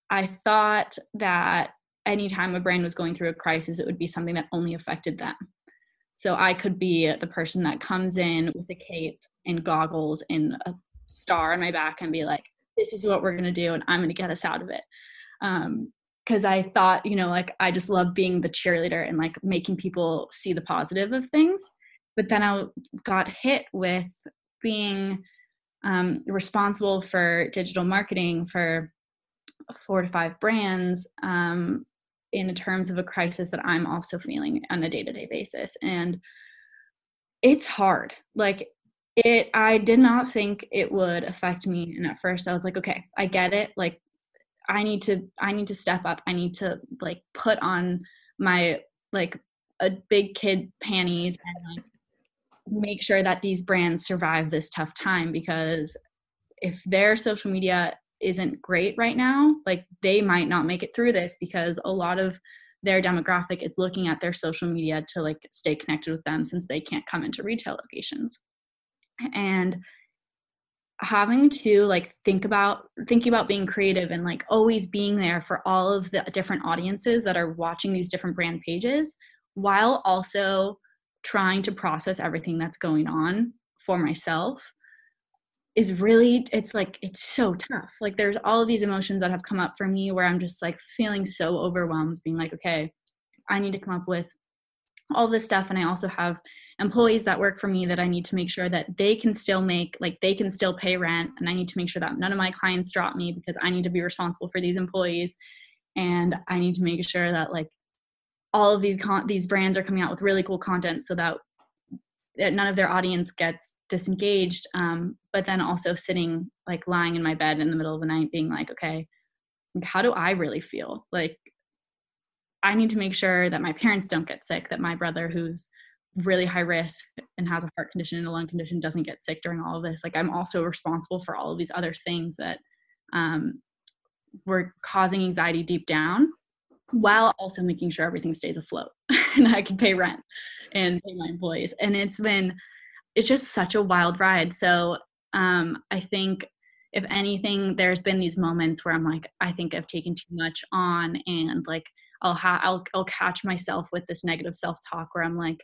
I thought that anytime a brand was going through a crisis, it would be something that only affected them. So I could be the person that comes in with a cape and goggles and a star on my back and be like, this is what we're going to do, and I'm going to get us out of it. Um, because I thought, you know, like I just love being the cheerleader and like making people see the positive of things. But then I got hit with being um, responsible for digital marketing for four to five brands um, in terms of a crisis that I'm also feeling on a day to day basis. And it's hard. Like, it, I did not think it would affect me. And at first, I was like, okay, I get it. Like, I need to I need to step up. I need to like put on my like a big kid panties and like make sure that these brands survive this tough time because if their social media isn't great right now, like they might not make it through this because a lot of their demographic is looking at their social media to like stay connected with them since they can't come into retail locations. And having to like think about thinking about being creative and like always being there for all of the different audiences that are watching these different brand pages while also trying to process everything that's going on for myself is really it's like it's so tough. Like there's all of these emotions that have come up for me where i'm just like feeling so overwhelmed being like okay i need to come up with all this stuff and i also have employees that work for me that I need to make sure that they can still make like they can still pay rent and I need to make sure that none of my clients drop me because I need to be responsible for these employees. And I need to make sure that like all of these con- these brands are coming out with really cool content so that that none of their audience gets disengaged um, but then also sitting like lying in my bed in the middle of the night being like okay how do I really feel? Like I need to make sure that my parents don't get sick, that my brother, who's really high risk and has a heart condition and a lung condition doesn't get sick during all of this like i'm also responsible for all of these other things that um, were causing anxiety deep down while also making sure everything stays afloat [LAUGHS] and i can pay rent and pay my employees. And it's been it's just such a wild ride. So um, i think if anything there's been these moments where i'm like i think i've taken too much on and like i'll ha- I'll, I'll catch myself with this negative self-talk where i'm like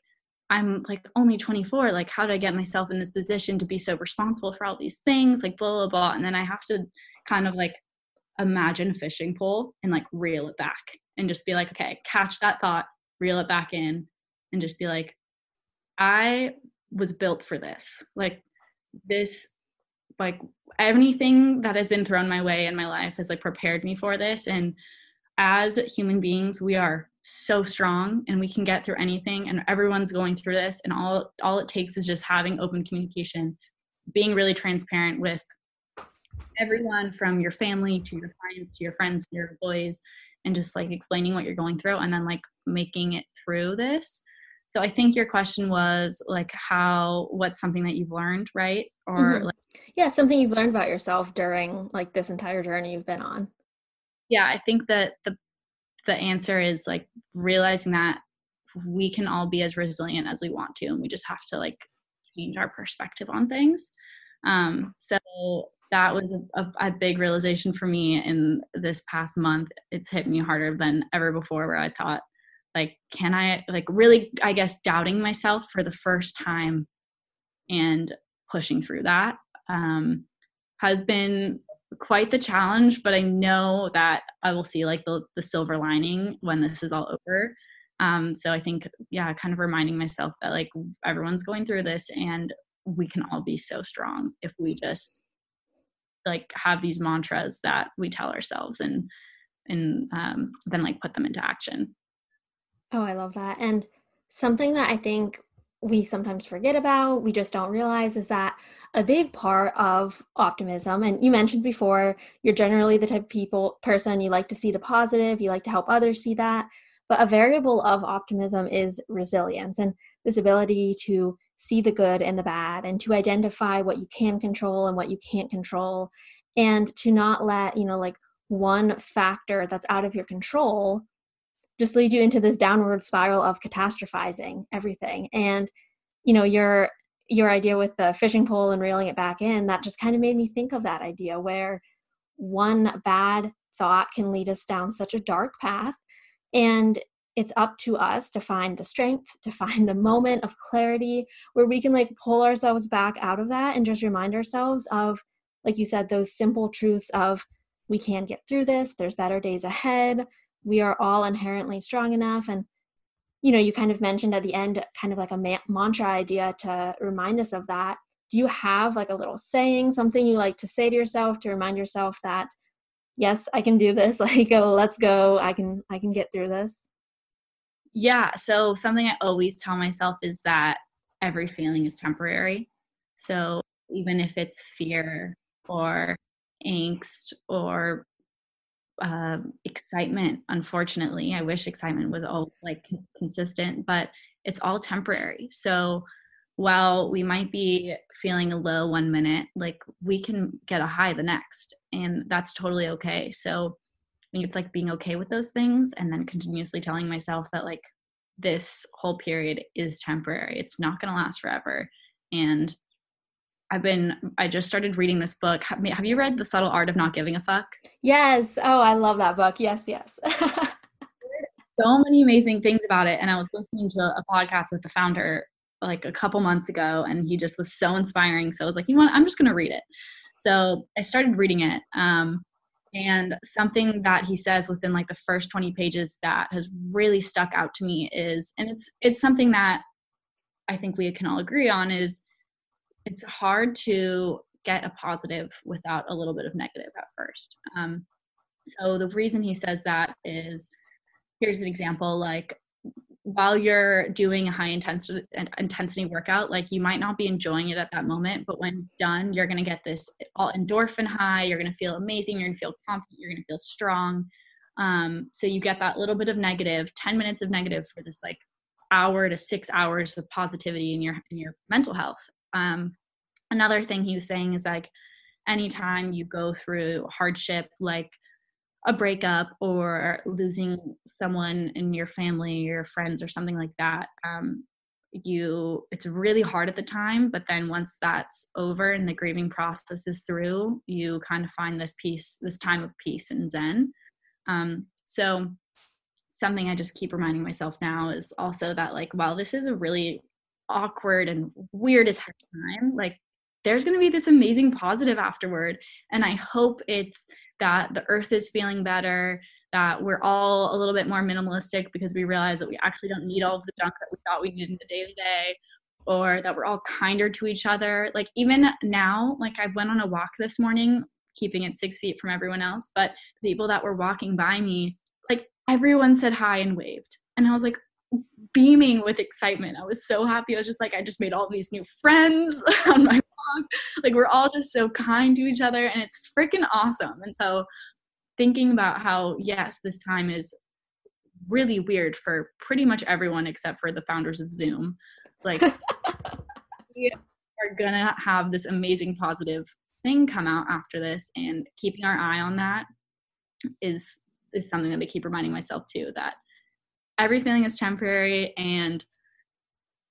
I'm like only 24. Like, how did I get myself in this position to be so responsible for all these things? Like, blah, blah, blah. And then I have to kind of like imagine a fishing pole and like reel it back and just be like, okay, catch that thought, reel it back in, and just be like, I was built for this. Like, this, like, anything that has been thrown my way in my life has like prepared me for this. And as human beings, we are so strong and we can get through anything and everyone's going through this and all all it takes is just having open communication being really transparent with everyone from your family to your clients to your friends to your employees and just like explaining what you're going through and then like making it through this so i think your question was like how what's something that you've learned right or Mhm. like Yeah, something you've learned about yourself during like this entire journey you've been on. yeah i think that the the answer is like realizing that we can all be as resilient as we want to and we just have to like change our perspective on things. Um so that was a, a, a big realization for me in this past month. It's hit me harder than ever before where i thought like can i like really i guess doubting myself for the first time and pushing through that um has been quite the challenge but i know that i will see like the, the silver lining when this is all over um so i think yeah kind of reminding myself that like everyone's going through this and we can all be so strong if we just like have these mantras that we tell ourselves and and um, then like put them into action Oh, I love that. And something that I think we sometimes forget about, we just don't realize is that a big part of optimism, and you mentioned before, you're generally the type of people person you like to see the positive, you like to help others see that. But a variable of optimism is resilience and this ability to see the good and the bad and to identify what you can control and what you can't control and to not let, you know, like one factor that's out of your control just lead you into this downward spiral of catastrophizing everything. And you know your your idea with the fishing pole and reeling it back in that just kind of made me think of that idea where one bad thought can lead us down such a dark path. And it's up to us to find the strength to find the moment of clarity where we can like pull ourselves back out of that and just remind ourselves of like you said those simple truths of we can get through this. There's better days ahead we are all inherently strong enough. And you know you kind of mentioned at the end kind of like a ma- mantra idea to remind us of that. Do you have like a little saying something you like to say to yourself to remind yourself that yes i can do this. [LAUGHS] Like oh, let's go. I can i can get through this yeah. So something i always tell myself is that every feeling is temporary. So even if it's fear or angst or uh, excitement unfortunately. I wish excitement was all like consistent but it's all temporary. So while we might be feeling a low one minute like we can get a high the next and that's totally okay. So i think it's like being okay with those things and then continuously telling myself that like this whole period is temporary. It's not going to last forever and I've been I just started reading this book. Have, have you read The Subtle Art of Not Giving a Fuck? yes oh i love that book yes yes [LAUGHS] So many amazing things about it and I was listening to a podcast with the founder like a couple months ago and he just was so inspiring. So I was like, you know what, I'm just going to read it. So I started reading it. Um, and something that he says within like the first 20 pages that has really stuck out to me is and it's it's something that I think we can all agree on is it's hard to get a positive without a little bit of negative at first. Um, so the reason he says that is here's an example like while you're doing a high intensity intensity workout like you might not be enjoying it at that moment but when it's done you're going to get this all endorphin high you're going to feel amazing you're going to feel confident you're going to feel strong um, so you get that little bit of negative 10 minutes of negative for this like hour to six hours of positivity in your in your mental health um, another thing he was saying is like anytime you go through hardship like a breakup or losing someone in your family or friends or something like that um, you it's really hard at the time but then once that's over and the grieving process is through you kind of find this peace this time of peace and zen. Um, so something i just keep reminding myself now is also that like while this is a really awkward and weird as heck time like there's going to be this amazing positive afterward. And i hope it's that the earth is feeling better that we're all a little bit more minimalistic because we realize that we actually don't need all of the junk that we thought we needed in the day to day or that we're all kinder to each other. Like even now like i went on a walk this morning keeping it six feet from everyone else but the people that were walking by me like everyone said hi and waved. And i was like beaming with excitement. I was so happy. I was just like i just made all these new friends [LAUGHS] on my walk like we're all just so kind to each other and it's freaking awesome. And so thinking about how yes this time is really weird for pretty much everyone except for the founders of zoom. Like [LAUGHS] we are gonna have this amazing positive thing come out after this and keeping our eye on that is is something that I keep reminding myself too that every feeling is temporary and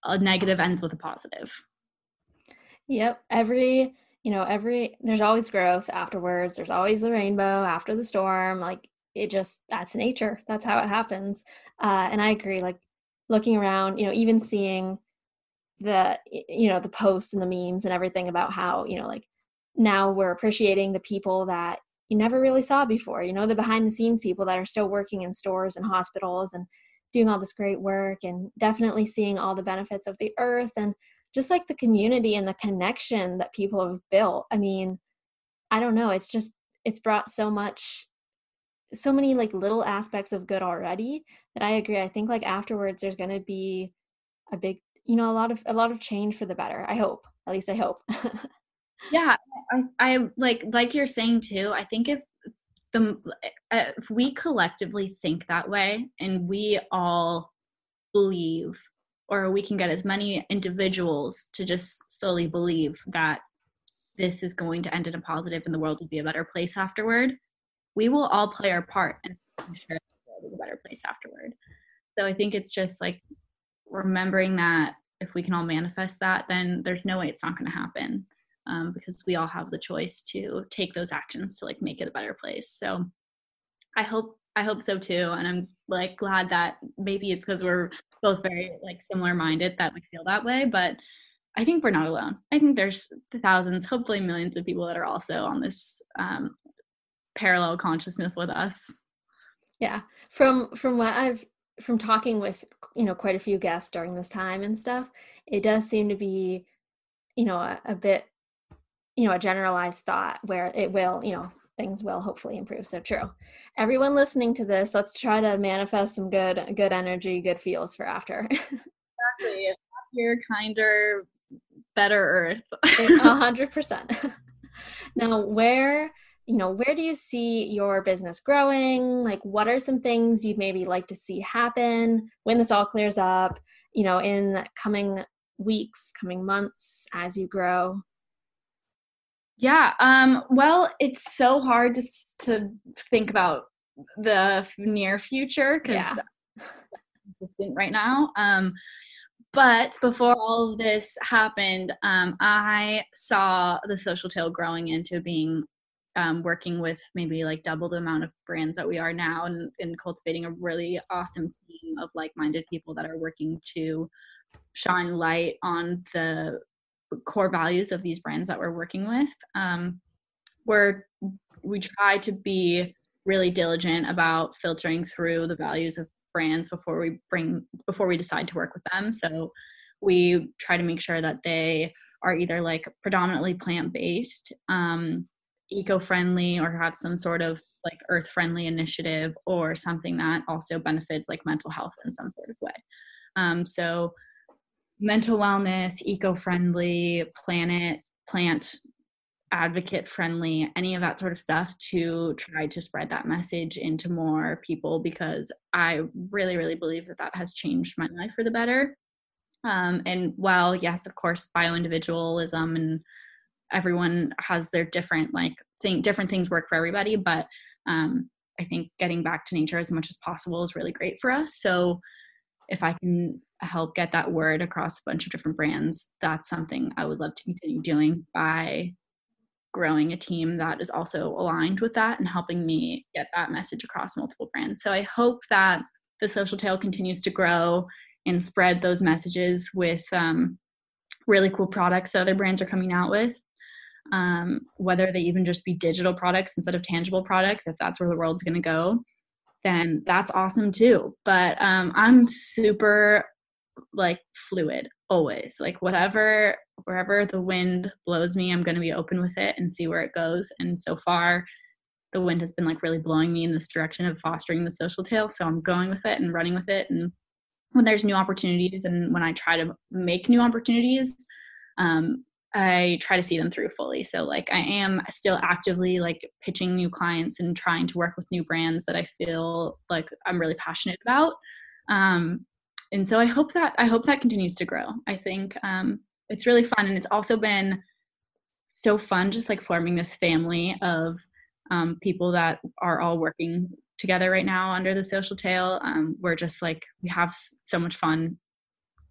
a negative ends with a positive. Yep. Every, you know, every, there's always growth afterwards. There's always the rainbow after the storm. Like it just, that's nature. That's how it happens. Uh, and I agree. Like looking around, you know, even seeing the, you know, the posts and the memes and everything about how, you know, like now we're appreciating the people that you never really saw before you know the behind the scenes people that are still working in stores and hospitals and doing all this great work and definitely seeing all the benefits of the earth and just like the community and the connection that people have built. I mean i don't know it's just it's brought so much so many like little aspects of good already that i agree. I think like afterwards there's going to be a big you know a lot of a lot of change for the better i hope. At least i hope. [LAUGHS] Yeah I, I like like you're saying too i think if the uh, if we collectively think that way and we all believe or we can get as many individuals to just slowly believe that this is going to end in a positive and the world will be a better place afterward we will all play our part and i'm sure the world is a better place afterward. So i think it's just like remembering that if we can all manifest that then there's no way it's not going to happen um, because we all have the choice to take those actions to like make it a better place. So i hope i hope so too and i'm like glad that maybe it's because we're both very like similar minded that we feel that way but i think we're not alone. I think there's thousands hopefully millions of people that are also on this um, parallel consciousness with us. Yeah. From from what i've from talking with you know quite a few guests during this time and stuff it does seem to be you know a, a bit you know a generalized thought where it will you know things will hopefully improve. So true. Everyone listening to this let's try to manifest some good good energy good feels for after. [LAUGHS] Exactly. Happier kinder better earth. A [LAUGHS] hundred percent. [LAUGHS] Now where you know where do you see your business growing? Like what are some things you'd maybe like to see happen when this all clears up you know in coming weeks coming months as you grow yeah. Um, well, it's so hard to to think about the near future because yeah. distant right now. Um, but before all of this happened, um, I saw the social tail growing into being um, working with maybe like double the amount of brands that we are now and, and cultivating a really awesome team of like-minded people that are working to shine light on the core values of these brands that we're working with. Um, we're we try to be really diligent about filtering through the values of brands before we bring before we decide to work with them. So we try to make sure that they are either like predominantly plant based, um, eco friendly, or have some sort of like earth friendly initiative or something that also benefits like mental health in some sort of way. Um, so mental wellness, eco friendly, planet, plant advocate friendly, any of that sort of stuff to try to spread that message into more people because I really, really believe that that has changed my life for the better. Um, and while, yes, of course, bio individualism and everyone has their different, like, think different things work for everybody, but um, I think getting back to nature as much as possible is really great for us. So if I can help get that word across a bunch of different brands, that's something I would love to continue doing by growing a team that is also aligned with that and helping me get that message across multiple brands. So I hope that the social tail continues to grow and spread those messages with um, really cool products that other brands are coming out with. Um, whether they even just be digital products instead of tangible products, if that's where the world's going to go. Then that's awesome too. But um, I'm super like fluid always. Like whatever, wherever the wind blows me, I'm going to be open with it and see where it goes. And so far, the wind has been like really blowing me in this direction of fostering the social tail. So I'm going with it and running with it. And when there's new opportunities and when I try to make new opportunities, um, I try to see them through fully. So like I am still actively like pitching new clients and trying to work with new brands that I feel like I'm really passionate about. Um, and so I hope that I hope that continues to grow. I think um, it's really fun, and it's also been so fun just like forming this family of um, people that are all working together right now under the social tail. Um, we're just like we have so much fun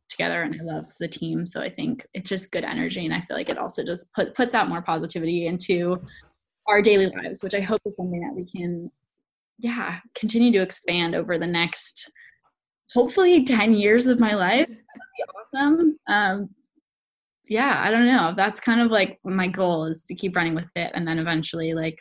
together and I love the team. So I think it's just good energy and I feel like it also just put, puts out more positivity into our daily lives, which I hope is something that we can yeah, continue to expand over the next hopefully 10 years of my life. That'd be awesome. Um, yeah, I don't know. That's kind of like my goal is to keep running with it and then eventually like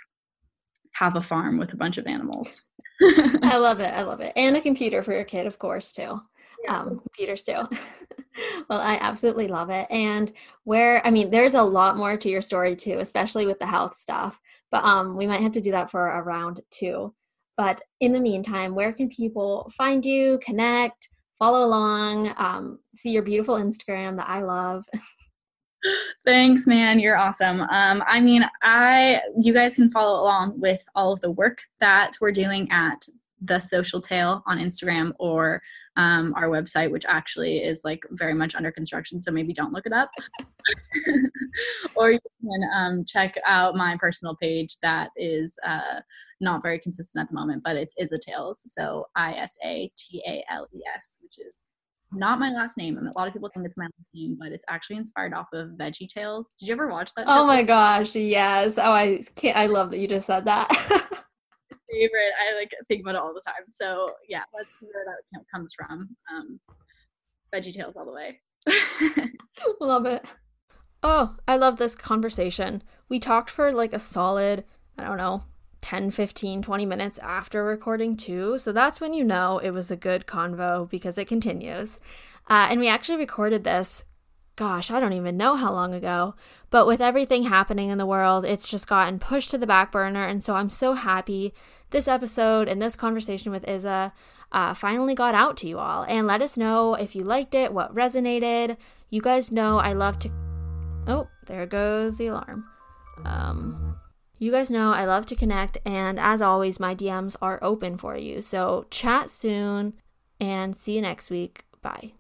have a farm with a bunch of animals. [LAUGHS] I love it. I love it. And a computer for your kid, of course, too um, computers too. [LAUGHS] well, I absolutely love it. And where, I mean, there's a lot more to your story too, especially with the health stuff. But um, we might have to do that for a round two. But in the meantime, where can people find you, connect, follow along, um, see your beautiful Instagram that I love? [LAUGHS] Thanks, man. You're awesome. Um, I mean, I you guys can follow along with all of the work that we're doing at the social tail on Instagram or um, our website, which actually is like very much under construction. So maybe don't look it up. [LAUGHS] or you can um, check out my personal page that is uh, not very consistent at the moment, but it's Isa Tales. So I S A T A L E S, which is not my last name. And a lot of people think it's my last name, but it's actually inspired off of Veggie Tales. Did you ever watch that? Oh show? Oh my gosh, yes. Oh, I can't. I love that you just said that. [LAUGHS] favorite. I like think about it all the time. So yeah, that's where that comes from. Um, Veggie Tales all the way. [LAUGHS] love it. Oh, I love this conversation. We talked for like a solid, I don't know, 10, 15, 20 minutes after recording too. So that's when you know it was a good convo because it continues. Uh, and we actually recorded this, gosh, I don't even know how long ago. But with everything happening in the world, it's just gotten pushed to the back burner. And so I'm so happy this episode and this conversation with Isa uh, finally got out to you all. And let us know if you liked it, what resonated. You guys know I love to. Oh, there goes the alarm. Um, you guys know I love to connect, and as always, my DMs are open for you. So chat soon and see you next week. Bye.